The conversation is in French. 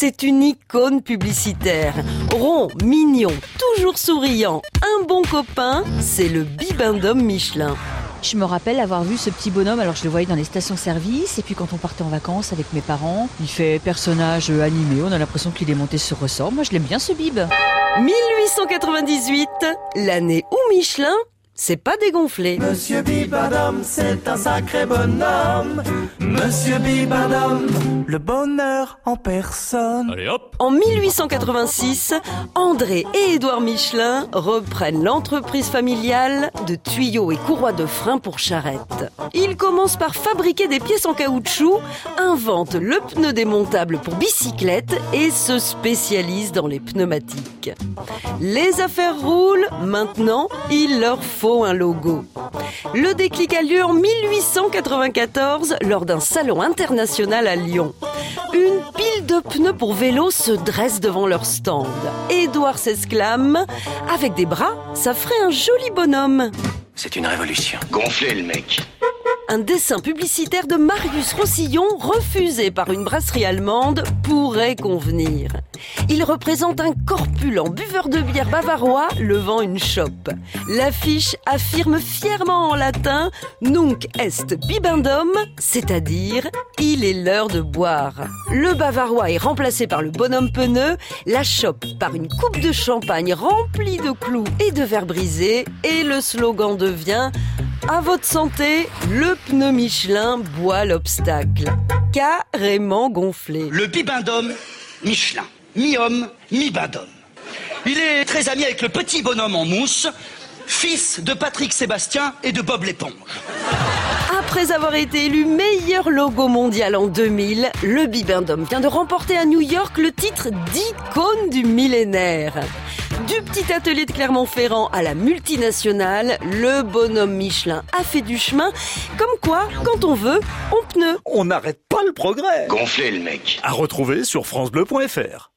c'est une icône publicitaire. Rond, mignon, toujours souriant, un bon copain, c'est le bibendum Michelin. Je me rappelle avoir vu ce petit bonhomme, alors je le voyais dans les stations-service, et puis quand on partait en vacances avec mes parents, il fait personnage animé, on a l'impression qu'il est monté sur ressort. Moi je l'aime bien ce bib. 1898, l'année où Michelin c'est pas dégonflé. Monsieur Bibadom, c'est un sacré bonhomme. Monsieur Bibadom, le bonheur en personne. Allez hop En 1886, André et Édouard Michelin reprennent l'entreprise familiale de tuyaux et courroies de frein pour charrettes. Ils commencent par fabriquer des pièces en caoutchouc, inventent le pneu démontable pour bicyclette et se spécialisent dans les pneumatiques. Les affaires roulent, maintenant il leur faut un logo. Le déclic a lieu en 1894 lors d'un salon international à Lyon. Une pile de pneus pour vélo se dresse devant leur stand. Édouard s'exclame Avec des bras, ça ferait un joli bonhomme. C'est une révolution. Gonflez le mec un dessin publicitaire de Marius Rossillon refusé par une brasserie allemande pourrait convenir. Il représente un corpulent buveur de bière bavarois levant une chope. L'affiche affirme fièrement en latin Nunc est bibendum, c'est-à-dire il est l'heure de boire. Le bavarois est remplacé par le bonhomme peneux, la chope par une coupe de champagne remplie de clous et de verres brisés, et le slogan devient à votre santé, le pneu Michelin boit l'obstacle. Carrément gonflé. Le bibendum Michelin. Mi-homme, mi-bindhomme. Il est très ami avec le petit bonhomme en mousse, fils de Patrick Sébastien et de Bob l'éponge. Après avoir été élu meilleur logo mondial en 2000, le Bibendum vient de remporter à New York le titre d'icône du millénaire. Du petit atelier de Clermont-Ferrand à la multinationale, le bonhomme Michelin a fait du chemin. Comme quoi, quand on veut, on pneu. On n'arrête pas le progrès Gonflez le mec. À retrouver sur francebleu.fr